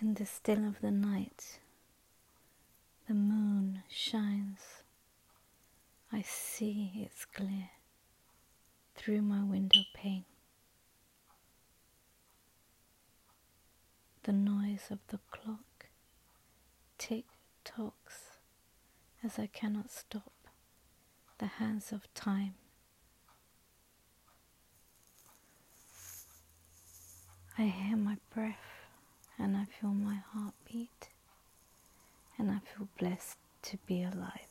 In the still of the night, the moon shines. I see its glare through my window pane. The noise of the clock tick tocks as I cannot stop the hands of time. I hear my breath feel my heartbeat, and I feel blessed to be alive.